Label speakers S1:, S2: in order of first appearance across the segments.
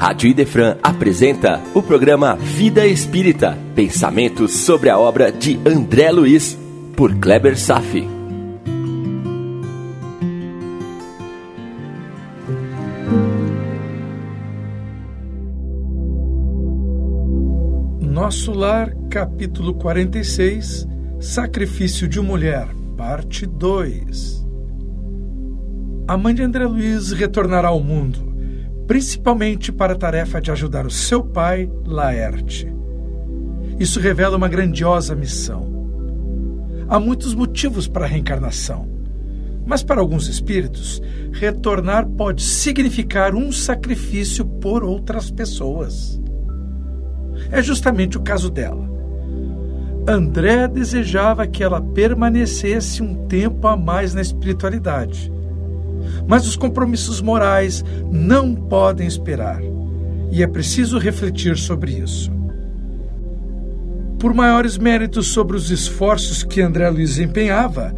S1: Rádio Idefran apresenta o programa Vida Espírita, pensamentos sobre a obra de André Luiz, por Kleber Safi.
S2: Nosso Lar, capítulo 46, Sacrifício de Mulher, parte 2. A mãe de André Luiz retornará ao mundo principalmente para a tarefa de ajudar o seu pai, Laerte. Isso revela uma grandiosa missão. Há muitos motivos para a reencarnação, mas para alguns espíritos, retornar pode significar um sacrifício por outras pessoas. É justamente o caso dela. André desejava que ela permanecesse um tempo a mais na espiritualidade mas os compromissos morais não podem esperar. E é preciso refletir sobre isso. Por maiores méritos sobre os esforços que André Luiz empenhava,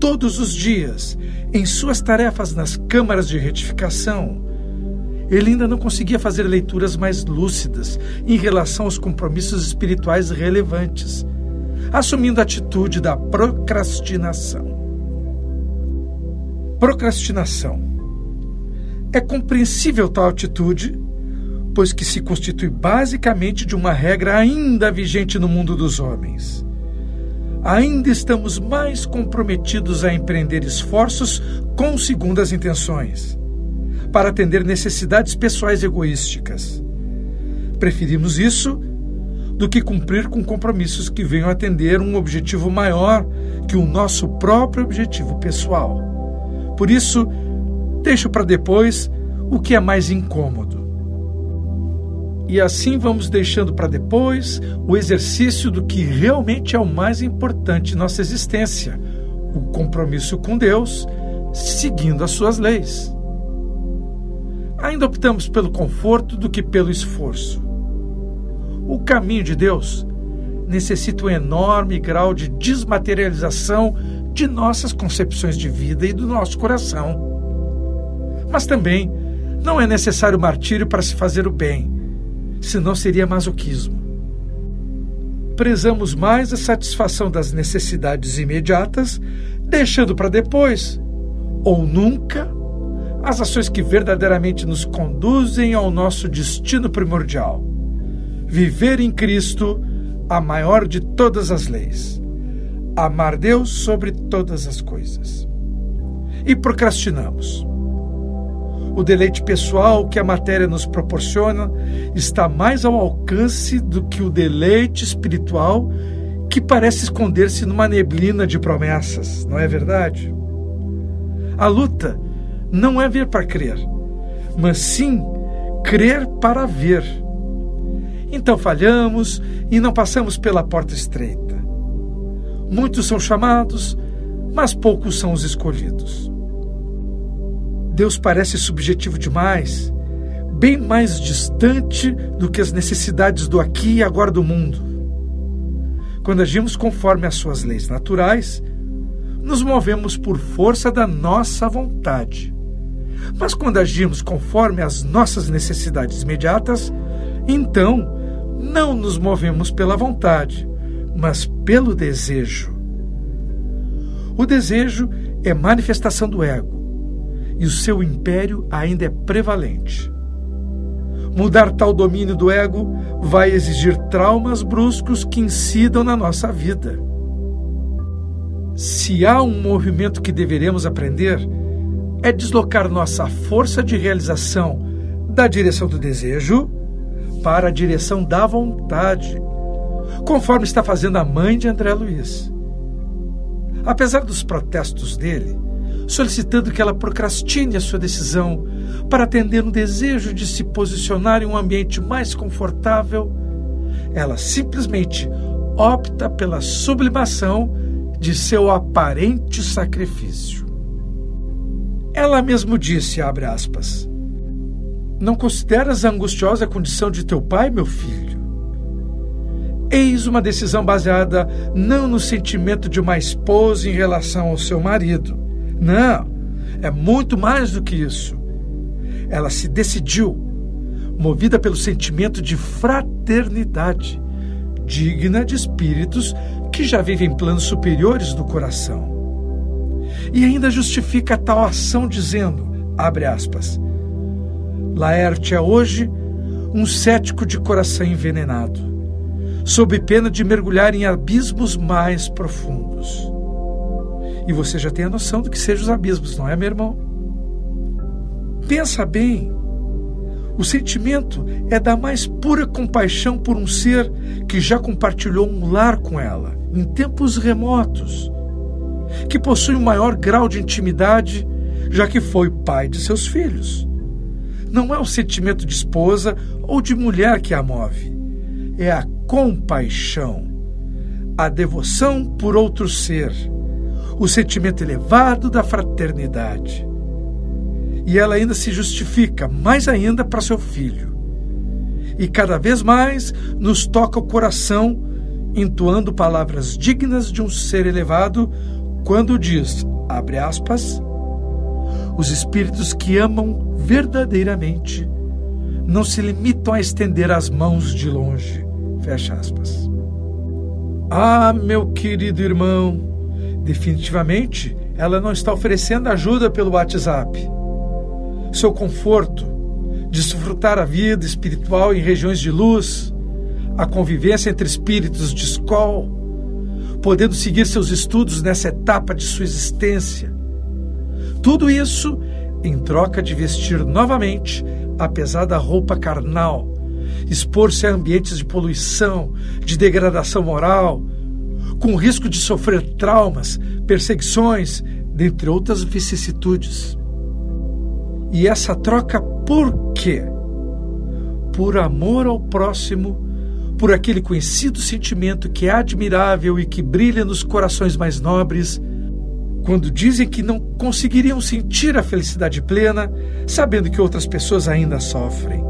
S2: todos os dias, em suas tarefas nas câmaras de retificação, ele ainda não conseguia fazer leituras mais lúcidas em relação aos compromissos espirituais relevantes, assumindo a atitude da procrastinação. Procrastinação. É compreensível tal atitude, pois que se constitui basicamente de uma regra ainda vigente no mundo dos homens. Ainda estamos mais comprometidos a empreender esforços com segundas intenções, para atender necessidades pessoais egoísticas. Preferimos isso do que cumprir com compromissos que venham atender um objetivo maior que o nosso próprio objetivo pessoal. Por isso, deixo para depois o que é mais incômodo. E assim vamos deixando para depois o exercício do que realmente é o mais importante em nossa existência: o compromisso com Deus, seguindo as suas leis. Ainda optamos pelo conforto do que pelo esforço. O caminho de Deus necessita um enorme grau de desmaterialização de nossas concepções de vida e do nosso coração. Mas também não é necessário martírio para se fazer o bem, senão seria masoquismo. Prezamos mais a satisfação das necessidades imediatas, deixando para depois, ou nunca, as ações que verdadeiramente nos conduzem ao nosso destino primordial. Viver em Cristo, a maior de todas as leis amar Deus sobre todas as coisas. E procrastinamos. O deleite pessoal que a matéria nos proporciona está mais ao alcance do que o deleite espiritual que parece esconder-se numa neblina de promessas, não é verdade? A luta não é ver para crer, mas sim crer para ver. Então falhamos e não passamos pela porta estreita. Muitos são chamados, mas poucos são os escolhidos. Deus parece subjetivo demais, bem mais distante do que as necessidades do aqui e agora do mundo. Quando agimos conforme as suas leis naturais, nos movemos por força da nossa vontade. Mas quando agimos conforme as nossas necessidades imediatas, então não nos movemos pela vontade, mas pelo desejo. O desejo é manifestação do ego e o seu império ainda é prevalente. Mudar tal domínio do ego vai exigir traumas bruscos que incidam na nossa vida. Se há um movimento que deveremos aprender, é deslocar nossa força de realização da direção do desejo para a direção da vontade conforme está fazendo a mãe de André Luiz. Apesar dos protestos dele, solicitando que ela procrastine a sua decisão para atender um desejo de se posicionar em um ambiente mais confortável, ela simplesmente opta pela sublimação de seu aparente sacrifício. Ela mesmo disse, abre aspas, Não consideras a angustiosa condição de teu pai, meu filho? Eis uma decisão baseada não no sentimento de uma esposa em relação ao seu marido. Não, é muito mais do que isso. Ela se decidiu, movida pelo sentimento de fraternidade, digna de espíritos que já vivem planos superiores do coração. E ainda justifica tal ação dizendo, abre aspas, Laerte é hoje um cético de coração envenenado, sob pena de mergulhar em abismos mais profundos. E você já tem a noção do que sejam os abismos, não é, meu irmão? Pensa bem. O sentimento é da mais pura compaixão por um ser que já compartilhou um lar com ela, em tempos remotos, que possui um maior grau de intimidade, já que foi pai de seus filhos. Não é o sentimento de esposa ou de mulher que a move, é a compaixão, a devoção por outro ser, o sentimento elevado da fraternidade. E ela ainda se justifica mais ainda para seu filho. E cada vez mais nos toca o coração, entoando palavras dignas de um ser elevado, quando diz, abre aspas, os espíritos que amam verdadeiramente não se limitam a estender as mãos de longe. Fecha aspas. Ah, meu querido irmão, definitivamente ela não está oferecendo ajuda pelo WhatsApp. Seu conforto, desfrutar a vida espiritual em regiões de luz, a convivência entre espíritos de escola, podendo seguir seus estudos nessa etapa de sua existência. Tudo isso em troca de vestir novamente a pesada roupa carnal, expor-se a ambientes de poluição, de degradação moral, com risco de sofrer traumas, perseguições, dentre outras vicissitudes. E essa troca por quê? Por amor ao próximo, por aquele conhecido sentimento que é admirável e que brilha nos corações mais nobres quando dizem que não conseguiriam sentir a felicidade plena, sabendo que outras pessoas ainda sofrem.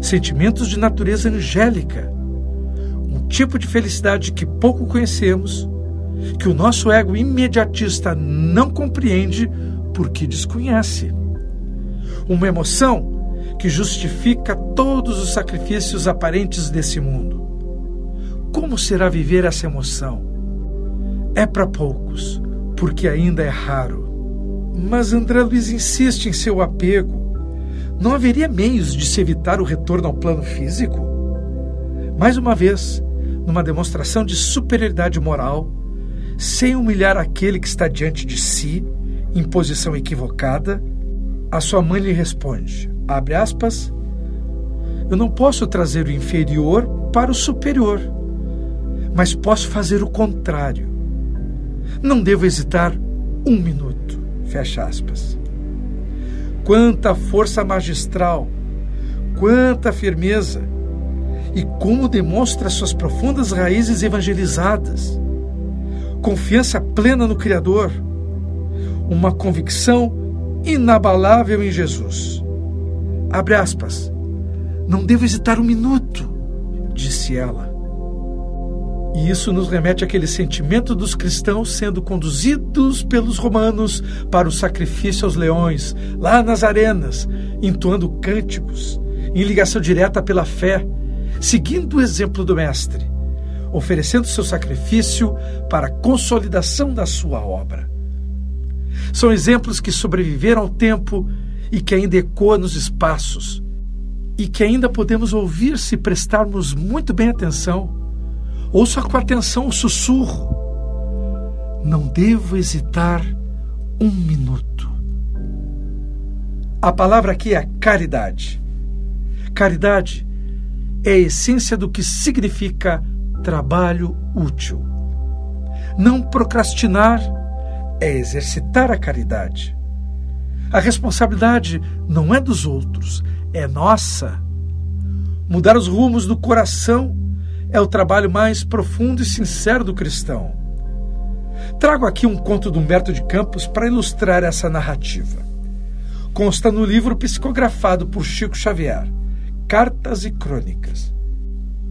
S2: Sentimentos de natureza angélica, um tipo de felicidade que pouco conhecemos, que o nosso ego imediatista não compreende porque desconhece. Uma emoção que justifica todos os sacrifícios aparentes desse mundo. Como será viver essa emoção? É para poucos porque ainda é raro. Mas André Luiz insiste em seu apego. Não haveria meios de se evitar o retorno ao plano físico? Mais uma vez, numa demonstração de superioridade moral, sem humilhar aquele que está diante de si, em posição equivocada, a sua mãe lhe responde: abre aspas, eu não posso trazer o inferior para o superior, mas posso fazer o contrário não devo hesitar um minuto. Fecha aspas. Quanta força magistral, quanta firmeza, e como demonstra suas profundas raízes evangelizadas. Confiança plena no Criador, uma convicção inabalável em Jesus. Abre aspas. Não devo hesitar um minuto, disse ela. E isso nos remete àquele sentimento dos cristãos sendo conduzidos pelos romanos para o sacrifício aos leões, lá nas arenas, entoando cânticos, em ligação direta pela fé, seguindo o exemplo do Mestre, oferecendo seu sacrifício para a consolidação da sua obra. São exemplos que sobreviveram ao tempo e que ainda ecoam nos espaços, e que ainda podemos ouvir se prestarmos muito bem atenção Ouça com atenção o sussurro. Não devo hesitar um minuto. A palavra aqui é caridade. Caridade é a essência do que significa trabalho útil. Não procrastinar é exercitar a caridade. A responsabilidade não é dos outros, é nossa. Mudar os rumos do coração é o trabalho mais profundo e sincero do cristão. Trago aqui um conto de Humberto de Campos para ilustrar essa narrativa. Consta no livro psicografado por Chico Xavier, Cartas e Crônicas.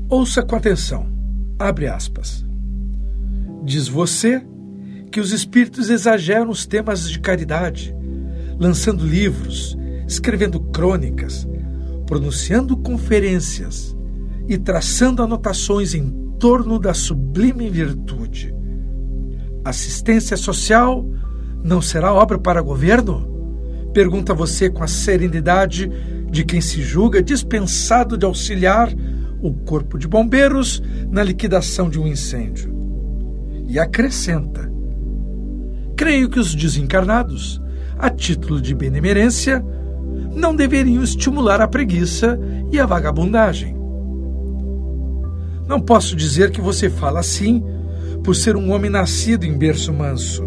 S2: Ouça com atenção. Abre aspas. Diz você que os espíritos exageram os temas de caridade, lançando livros, escrevendo crônicas, pronunciando conferências e traçando anotações em torno da sublime virtude. Assistência social não será obra para governo? Pergunta você com a serenidade de quem se julga dispensado de auxiliar o corpo de bombeiros na liquidação de um incêndio. E acrescenta: Creio que os desencarnados, a título de benemerência, não deveriam estimular a preguiça e a vagabundagem. Não posso dizer que você fala assim por ser um homem nascido em berço manso,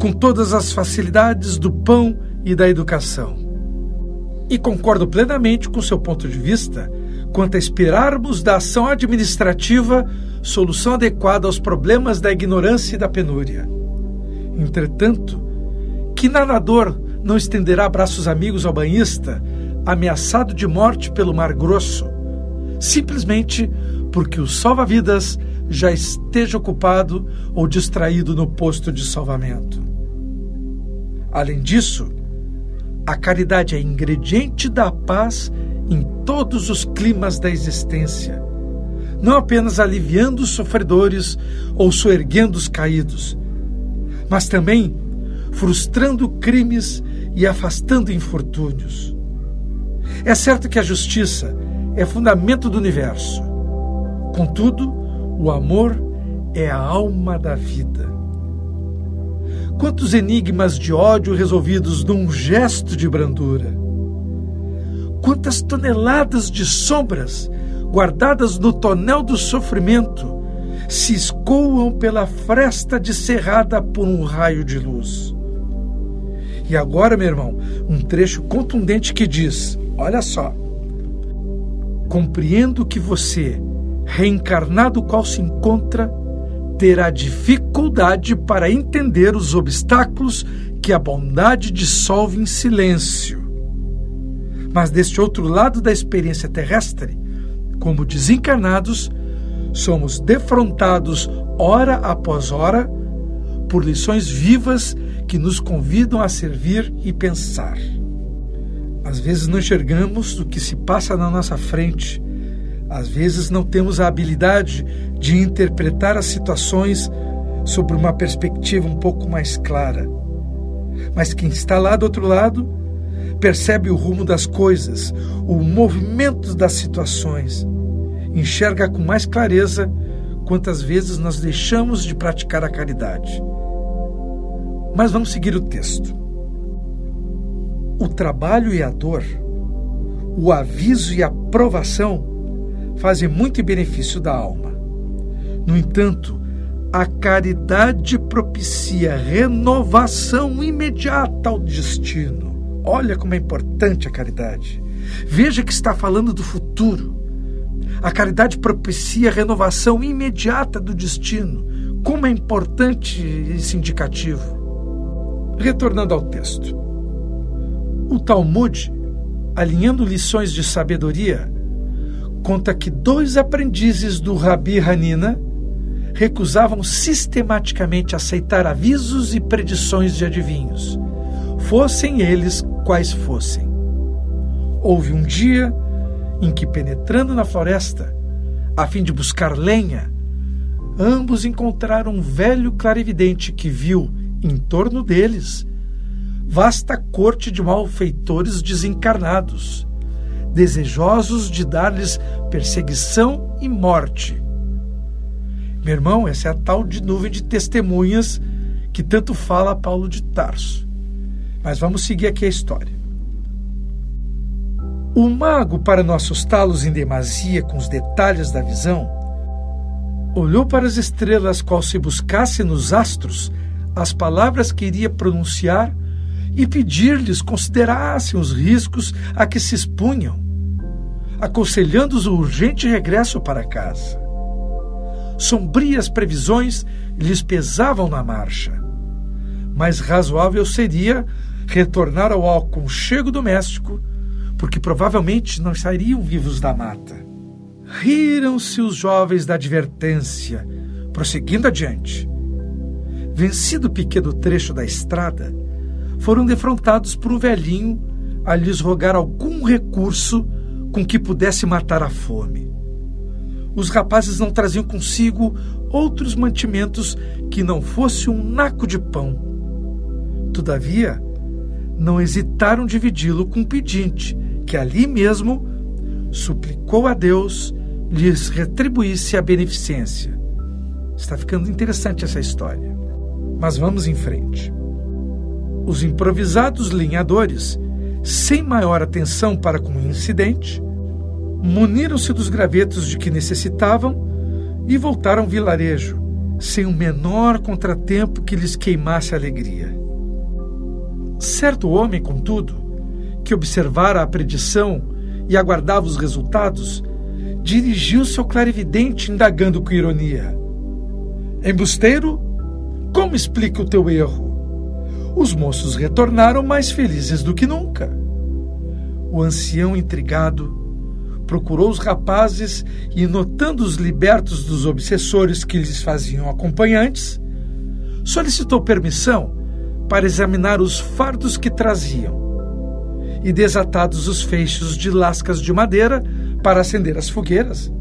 S2: com todas as facilidades do pão e da educação. E concordo plenamente com seu ponto de vista quanto a esperarmos da ação administrativa solução adequada aos problemas da ignorância e da penúria. Entretanto, que nadador não estenderá braços amigos ao banhista, ameaçado de morte pelo Mar Grosso, simplesmente porque o salva-vidas já esteja ocupado ou distraído no posto de salvamento. Além disso, a caridade é ingrediente da paz em todos os climas da existência, não apenas aliviando os sofredores ou soerguendo os caídos, mas também frustrando crimes e afastando infortúnios. É certo que a justiça é fundamento do universo. Contudo, o amor é a alma da vida. Quantos enigmas de ódio resolvidos num gesto de brandura! Quantas toneladas de sombras guardadas no tonel do sofrimento se escoam pela fresta descerrada por um raio de luz. E agora, meu irmão, um trecho contundente que diz: olha só. Compreendo que você, reencarnado qual se encontra, terá dificuldade para entender os obstáculos que a bondade dissolve em silêncio. Mas deste outro lado da experiência terrestre, como desencarnados, somos defrontados hora após hora por lições vivas que nos convidam a servir e pensar. Às vezes não enxergamos o que se passa na nossa frente, às vezes não temos a habilidade de interpretar as situações sobre uma perspectiva um pouco mais clara. Mas quem está lá do outro lado percebe o rumo das coisas, o movimento das situações enxerga com mais clareza quantas vezes nós deixamos de praticar a caridade. Mas vamos seguir o texto. O trabalho e a dor, o aviso e a provação fazem muito benefício da alma. No entanto, a caridade propicia renovação imediata ao destino. Olha como é importante a caridade. Veja que está falando do futuro. A caridade propicia renovação imediata do destino. Como é importante esse indicativo. Retornando ao texto. O Talmud, alinhando lições de sabedoria, conta que dois aprendizes do Rabi Hanina recusavam sistematicamente aceitar avisos e predições de adivinhos, fossem eles quais fossem. Houve um dia em que, penetrando na floresta, a fim de buscar lenha, ambos encontraram um velho clarividente que viu, em torno deles, vasta corte de malfeitores desencarnados, desejosos de dar-lhes perseguição e morte. Meu irmão, essa é a tal de nuvem de testemunhas que tanto fala Paulo de Tarso. Mas vamos seguir aqui a história. O mago, para não assustá-los em demasia com os detalhes da visão, olhou para as estrelas qual se buscasse nos astros as palavras que iria pronunciar e pedir-lhes considerassem os riscos a que se expunham, aconselhando-os o urgente regresso para casa. Sombrias previsões lhes pesavam na marcha. Mais razoável seria retornar ao aconchego doméstico porque provavelmente não sairiam vivos da mata. Riram-se os jovens da advertência, prosseguindo adiante. Vencido o pequeno trecho da estrada, foram defrontados por um velhinho a lhes rogar algum recurso com que pudesse matar a fome. Os rapazes não traziam consigo outros mantimentos que não fosse um naco de pão. Todavia, não hesitaram dividi-lo com o pedinte, que ali mesmo suplicou a Deus lhes retribuísse a beneficência. Está ficando interessante essa história. Mas vamos em frente. Os improvisados linhadores, sem maior atenção para com o incidente, muniram-se dos gravetos de que necessitavam e voltaram ao vilarejo, sem o menor contratempo que lhes queimasse a alegria. Certo homem, contudo, que observara a predição e aguardava os resultados, dirigiu-se ao clarividente, indagando com ironia: Embusteiro, como explica o teu erro? Os moços retornaram mais felizes do que nunca. O ancião, intrigado, procurou os rapazes e, notando-os libertos dos obsessores que lhes faziam acompanhantes, solicitou permissão para examinar os fardos que traziam. E desatados os feixes de lascas de madeira para acender as fogueiras,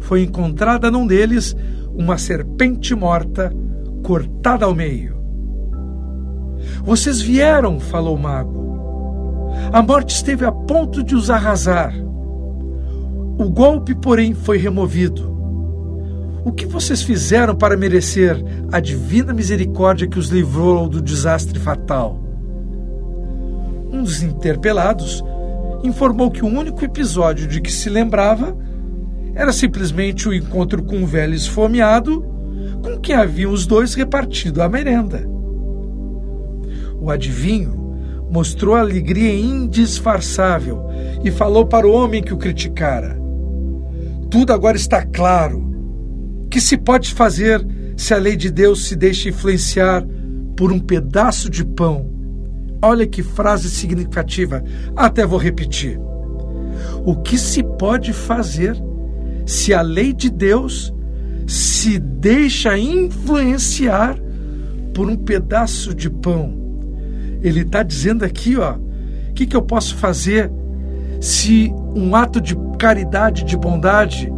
S2: foi encontrada num deles uma serpente morta cortada ao meio. Vocês vieram, falou o mago. A morte esteve a ponto de os arrasar. O golpe, porém, foi removido. O que vocês fizeram para merecer a divina misericórdia que os livrou do desastre fatal? Um dos interpelados informou que o único episódio de que se lembrava era simplesmente o encontro com um velho esfomeado com quem haviam os dois repartido a merenda. O adivinho mostrou alegria indisfarçável e falou para o homem que o criticara: Tudo agora está claro. Que se pode fazer se a lei de Deus se deixa influenciar por um pedaço de pão? Olha que frase significativa. Até vou repetir. O que se pode fazer se a lei de Deus se deixa influenciar por um pedaço de pão. Ele está dizendo aqui, ó, o que, que eu posso fazer se um ato de caridade, de bondade,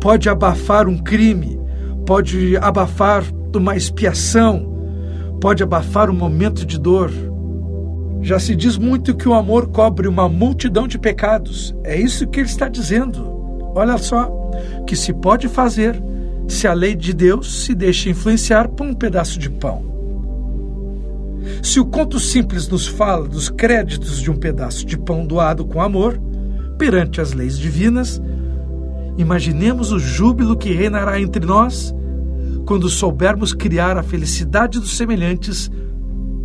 S2: pode abafar um crime, pode abafar uma expiação, pode abafar um momento de dor. Já se diz muito que o amor cobre uma multidão de pecados. É isso que ele está dizendo. Olha só, que se pode fazer se a lei de Deus se deixa influenciar por um pedaço de pão. Se o conto simples nos fala dos créditos de um pedaço de pão doado com amor perante as leis divinas, imaginemos o júbilo que reinará entre nós quando soubermos criar a felicidade dos semelhantes,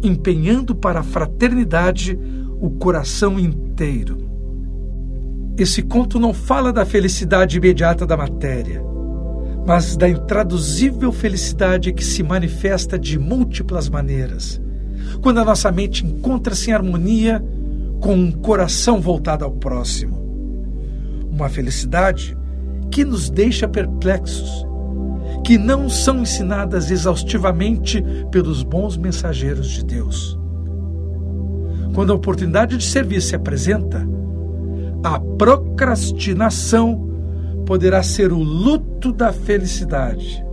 S2: empenhando para a fraternidade o coração inteiro. Esse conto não fala da felicidade imediata da matéria, mas da intraduzível felicidade que se manifesta de múltiplas maneiras, quando a nossa mente encontra-se em harmonia com um coração voltado ao próximo. Uma felicidade que nos deixa perplexos, que não são ensinadas exaustivamente pelos bons mensageiros de Deus. Quando a oportunidade de servir se apresenta, a procrastinação poderá ser o luto da felicidade.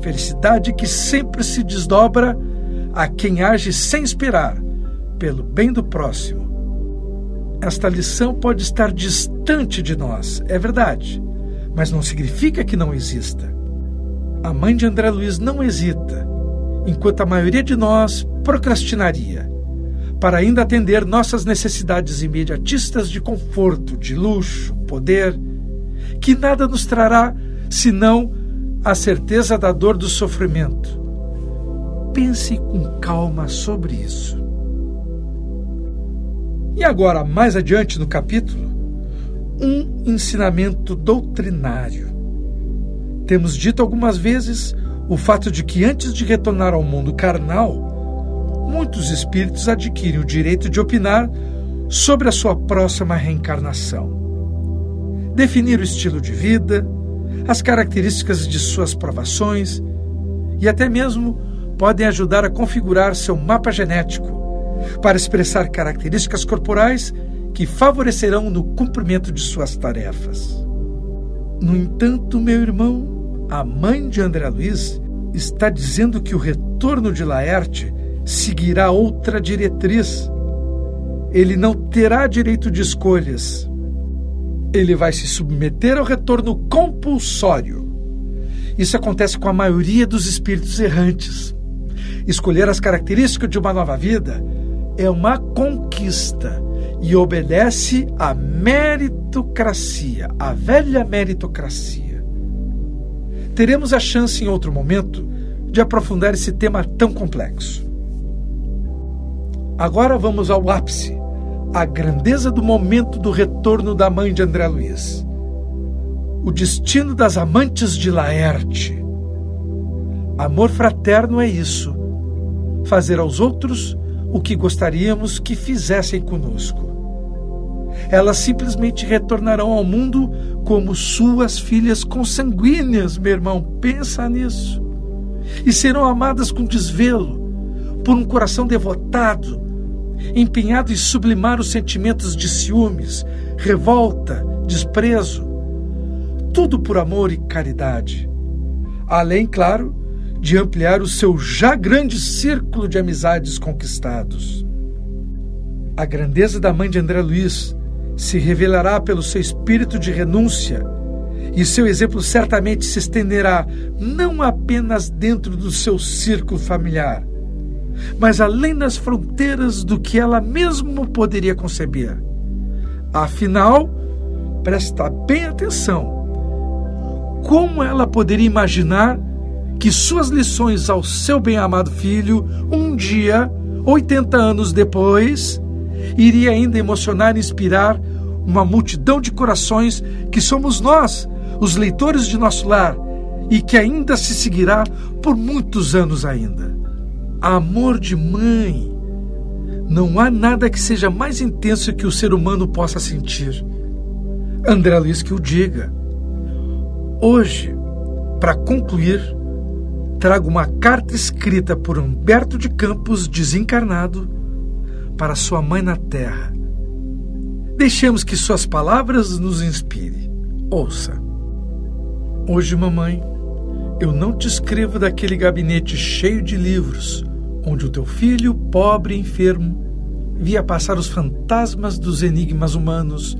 S2: Felicidade que sempre se desdobra a quem age sem esperar, pelo bem do próximo. Esta lição pode estar distante de nós, é verdade, mas não significa que não exista. A mãe de André Luiz não hesita, enquanto a maioria de nós procrastinaria para ainda atender nossas necessidades imediatistas de conforto, de luxo, poder, que nada nos trará senão a certeza da dor do sofrimento. Pense com calma sobre isso. E agora, mais adiante no capítulo, um ensinamento doutrinário. Temos dito algumas vezes o fato de que antes de retornar ao mundo carnal, muitos espíritos adquirem o direito de opinar sobre a sua próxima reencarnação. Definir o estilo de vida, as características de suas provações e até mesmo podem ajudar a configurar seu mapa genético para expressar características corporais que favorecerão no cumprimento de suas tarefas. No entanto, meu irmão, a mãe de André Luiz está dizendo que o retorno de Laerte seguirá outra diretriz. Ele não terá direito de escolhas. Ele vai se submeter ao retorno compulsório. Isso acontece com a maioria dos espíritos errantes. Escolher as características de uma nova vida é uma conquista e obedece à meritocracia, à velha meritocracia. Teremos a chance em outro momento de aprofundar esse tema tão complexo. Agora vamos ao ápice, a grandeza do momento do retorno da mãe de André Luiz. O destino das amantes de Laerte. Amor fraterno é isso: fazer aos outros o que gostaríamos que fizessem conosco elas simplesmente retornarão ao mundo como suas filhas consanguíneas, meu irmão. Pensa nisso. E serão amadas com desvelo, por um coração devotado, empenhado em sublimar os sentimentos de ciúmes, revolta, desprezo. Tudo por amor e caridade. Além, claro, de ampliar o seu já grande círculo de amizades conquistados. A grandeza da mãe de André Luiz se revelará pelo seu espírito de renúncia, e seu exemplo certamente se estenderá não apenas dentro do seu círculo familiar, mas além das fronteiras do que ela mesma poderia conceber. Afinal, presta bem atenção. Como ela poderia imaginar que suas lições ao seu bem-amado filho, um dia, 80 anos depois, iria ainda emocionar e inspirar uma multidão de corações que somos nós, os leitores de nosso lar, e que ainda se seguirá por muitos anos ainda. Amor de mãe. Não há nada que seja mais intenso que o ser humano possa sentir. André Luiz que o diga. Hoje, para concluir, trago uma carta escrita por Humberto de Campos, desencarnado, para sua mãe na terra Deixemos que suas palavras nos inspire. Ouça. Hoje, mamãe, eu não te escrevo daquele gabinete cheio de livros, onde o teu filho, pobre e enfermo, via passar os fantasmas dos enigmas humanos,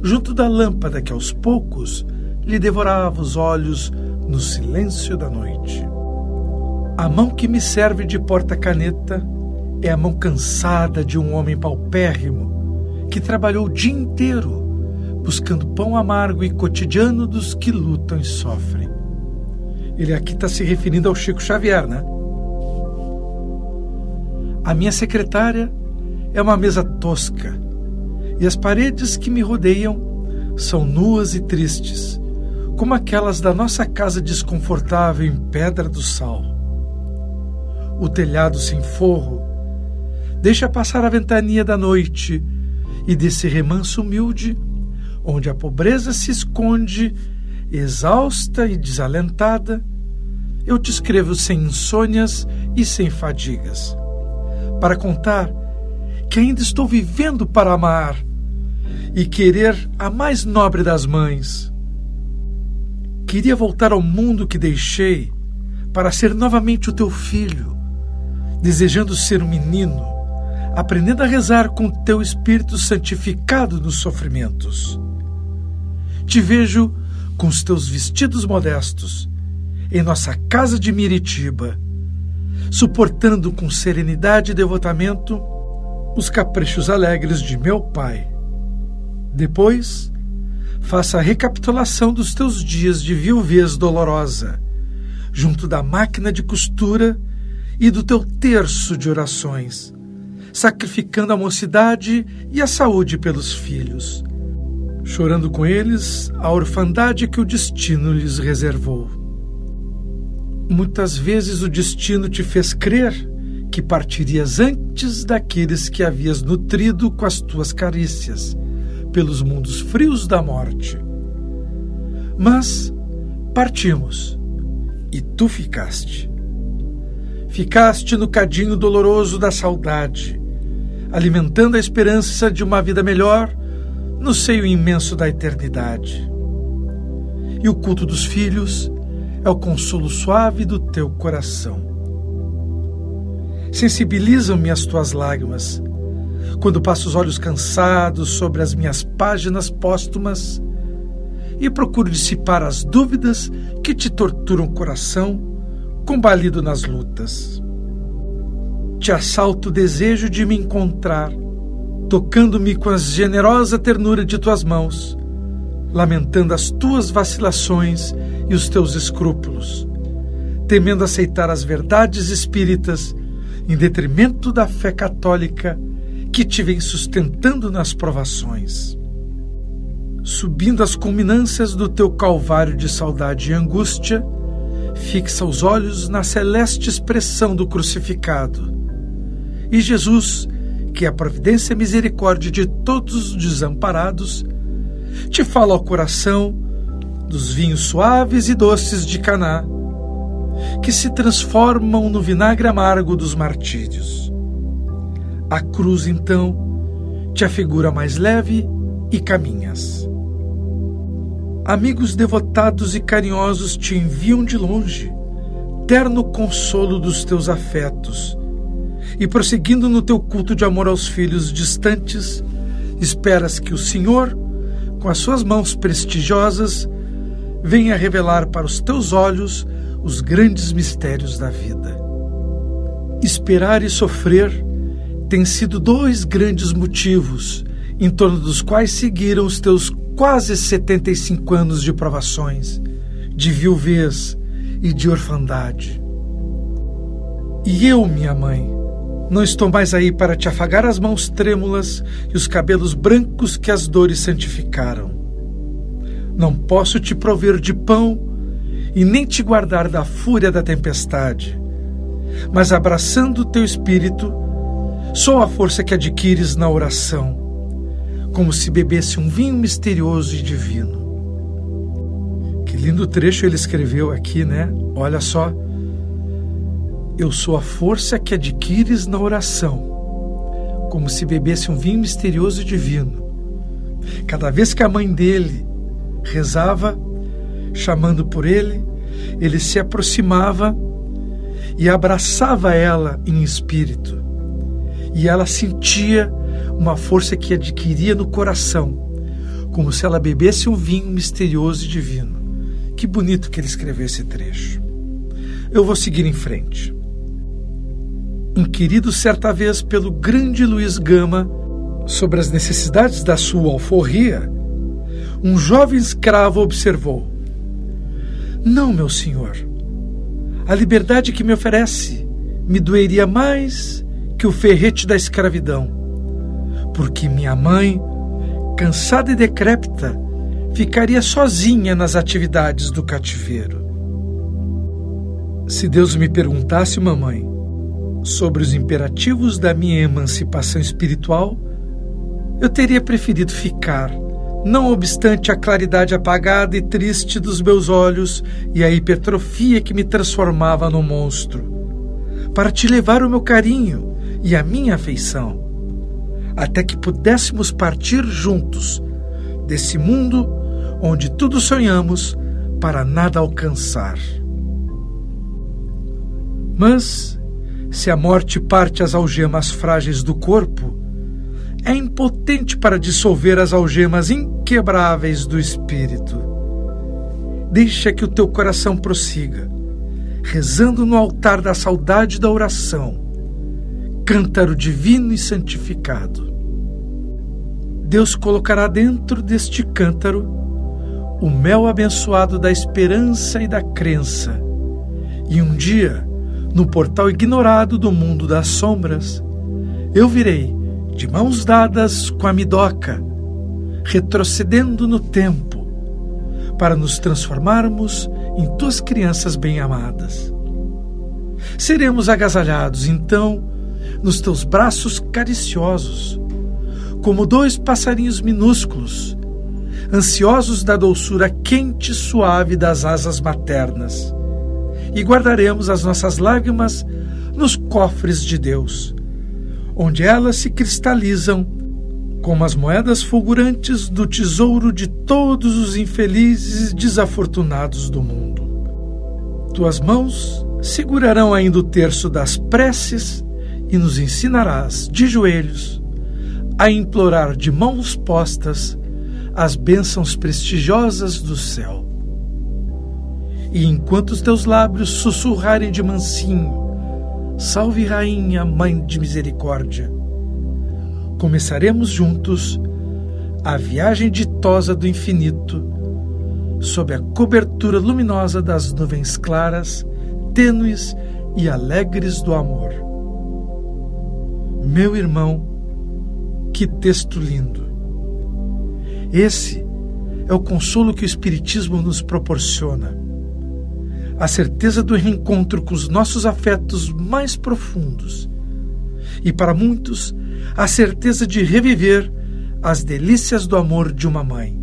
S2: junto da lâmpada que aos poucos lhe devorava os olhos no silêncio da noite. A mão que me serve de porta-caneta é a mão cansada de um homem paupérrimo que trabalhou o dia inteiro buscando pão amargo e cotidiano dos que lutam e sofrem. Ele aqui está se referindo ao Chico Xavier, né? A minha secretária é uma mesa tosca e as paredes que me rodeiam são nuas e tristes, como aquelas da nossa casa desconfortável em Pedra do Sal. O telhado sem forro deixa passar a ventania da noite e desse remanso humilde, onde a pobreza se esconde, exausta e desalentada, eu te escrevo sem insônias e sem fadigas, para contar que ainda estou vivendo para amar e querer a mais nobre das mães. Queria voltar ao mundo que deixei para ser novamente o teu filho, desejando ser um menino, aprendendo a rezar com teu espírito santificado nos sofrimentos. Te vejo com os teus vestidos modestos em nossa casa de Miritiba, suportando com serenidade e devotamento os caprichos alegres de meu pai. Depois, faça a recapitulação dos teus dias de viuvez dolorosa, junto da máquina de costura e do teu terço de orações sacrificando a mocidade e a saúde pelos filhos, chorando com eles a orfandade que o destino lhes reservou. Muitas vezes o destino te fez crer que partirias antes daqueles que havias nutrido com as tuas carícias, pelos mundos frios da morte. Mas partimos, e tu ficaste. Ficaste no cadinho doloroso da saudade, alimentando a esperança de uma vida melhor no seio imenso da eternidade. E o culto dos filhos é o consolo suave do teu coração. Sensibilizam-me as tuas lágrimas quando passo os olhos cansados sobre as minhas páginas póstumas e procuro dissipar as dúvidas que te torturam o coração, combalido nas lutas. Te assalto o desejo de me encontrar, tocando-me com a generosa ternura de tuas mãos, lamentando as tuas vacilações e os teus escrúpulos, temendo aceitar as verdades espíritas em detrimento da fé católica que te vem sustentando nas provações. Subindo as culminâncias do teu calvário de saudade e angústia, fixa os olhos na celeste expressão do crucificado. E Jesus, que é a providência e misericórdia de todos os desamparados, te fala ao coração dos vinhos suaves e doces de Caná, que se transformam no vinagre amargo dos martírios. A cruz, então, te afigura mais leve e caminhas. Amigos devotados e carinhosos te enviam de longe, terno consolo dos teus afetos, e prosseguindo no teu culto de amor aos filhos distantes, esperas que o Senhor, com as suas mãos prestigiosas, venha revelar para os teus olhos os grandes mistérios da vida. Esperar e sofrer têm sido dois grandes motivos em torno dos quais seguiram os teus quase 75 anos de provações, de viuvez e de orfandade. E eu, minha mãe, não estou mais aí para te afagar as mãos trêmulas e os cabelos brancos que as dores santificaram. Não posso te prover de pão e nem te guardar da fúria da tempestade. Mas abraçando o teu espírito, sou a força que adquires na oração, como se bebesse um vinho misterioso e divino. Que lindo trecho ele escreveu aqui, né? Olha só. Eu sou a força que adquires na oração, como se bebesse um vinho misterioso e divino. Cada vez que a mãe dele rezava, chamando por ele, ele se aproximava e abraçava ela em espírito. E ela sentia uma força que adquiria no coração, como se ela bebesse um vinho misterioso e divino. Que bonito que ele escreveu esse trecho. Eu vou seguir em frente. Inquirido certa vez pelo grande Luiz Gama sobre as necessidades da sua alforria, um jovem escravo observou: não, meu senhor. A liberdade que me oferece me doeria mais que o ferrete da escravidão, porque minha mãe, cansada e decrépita, ficaria sozinha nas atividades do cativeiro. Se Deus me perguntasse, mamãe, sobre os imperativos da minha emancipação espiritual, eu teria preferido ficar não obstante a claridade apagada e triste dos meus olhos e a hipertrofia que me transformava no monstro, para te levar o meu carinho e a minha afeição, até que pudéssemos partir juntos desse mundo onde tudo sonhamos para nada alcançar. Mas, se a morte parte as algemas frágeis do corpo, é impotente para dissolver as algemas inquebráveis do espírito. Deixa que o teu coração prossiga, rezando no altar da saudade da oração, cântaro divino e santificado. Deus colocará dentro deste cântaro o mel abençoado da esperança e da crença, e um dia, no portal ignorado do mundo das sombras, eu virei de mãos dadas com a midoca, retrocedendo no tempo, para nos transformarmos em tuas crianças bem-amadas. Seremos agasalhados, então, nos teus braços cariciosos, como dois passarinhos minúsculos, ansiosos da doçura quente e suave das asas maternas, e guardaremos as nossas lágrimas nos cofres de Deus onde elas se cristalizam como as moedas fulgurantes do tesouro de todos os infelizes e desafortunados do mundo. Tuas mãos segurarão ainda o terço das preces e nos ensinarás, de joelhos, a implorar de mãos postas as bênçãos prestigiosas do céu. E enquanto os teus lábios sussurrarem de mansinho, Salve, Rainha, Mãe de Misericórdia, começaremos juntos a viagem ditosa do infinito, sob a cobertura luminosa das nuvens claras, tênues e alegres do amor. Meu irmão, que texto lindo! Esse é o consolo que o Espiritismo nos proporciona. A certeza do reencontro com os nossos afetos mais profundos. E para muitos, a certeza de reviver as delícias do amor de uma mãe.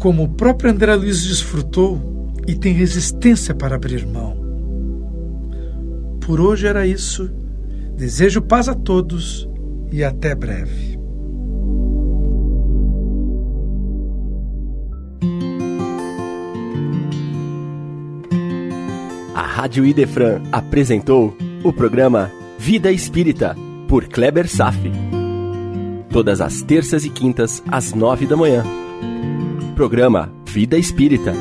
S2: Como o próprio André Luiz desfrutou e tem resistência para abrir mão. Por hoje era isso. Desejo paz a todos e até breve.
S1: A Rádio Idefran apresentou o programa Vida Espírita por Kleber Safi. Todas as terças e quintas, às nove da manhã. Programa Vida Espírita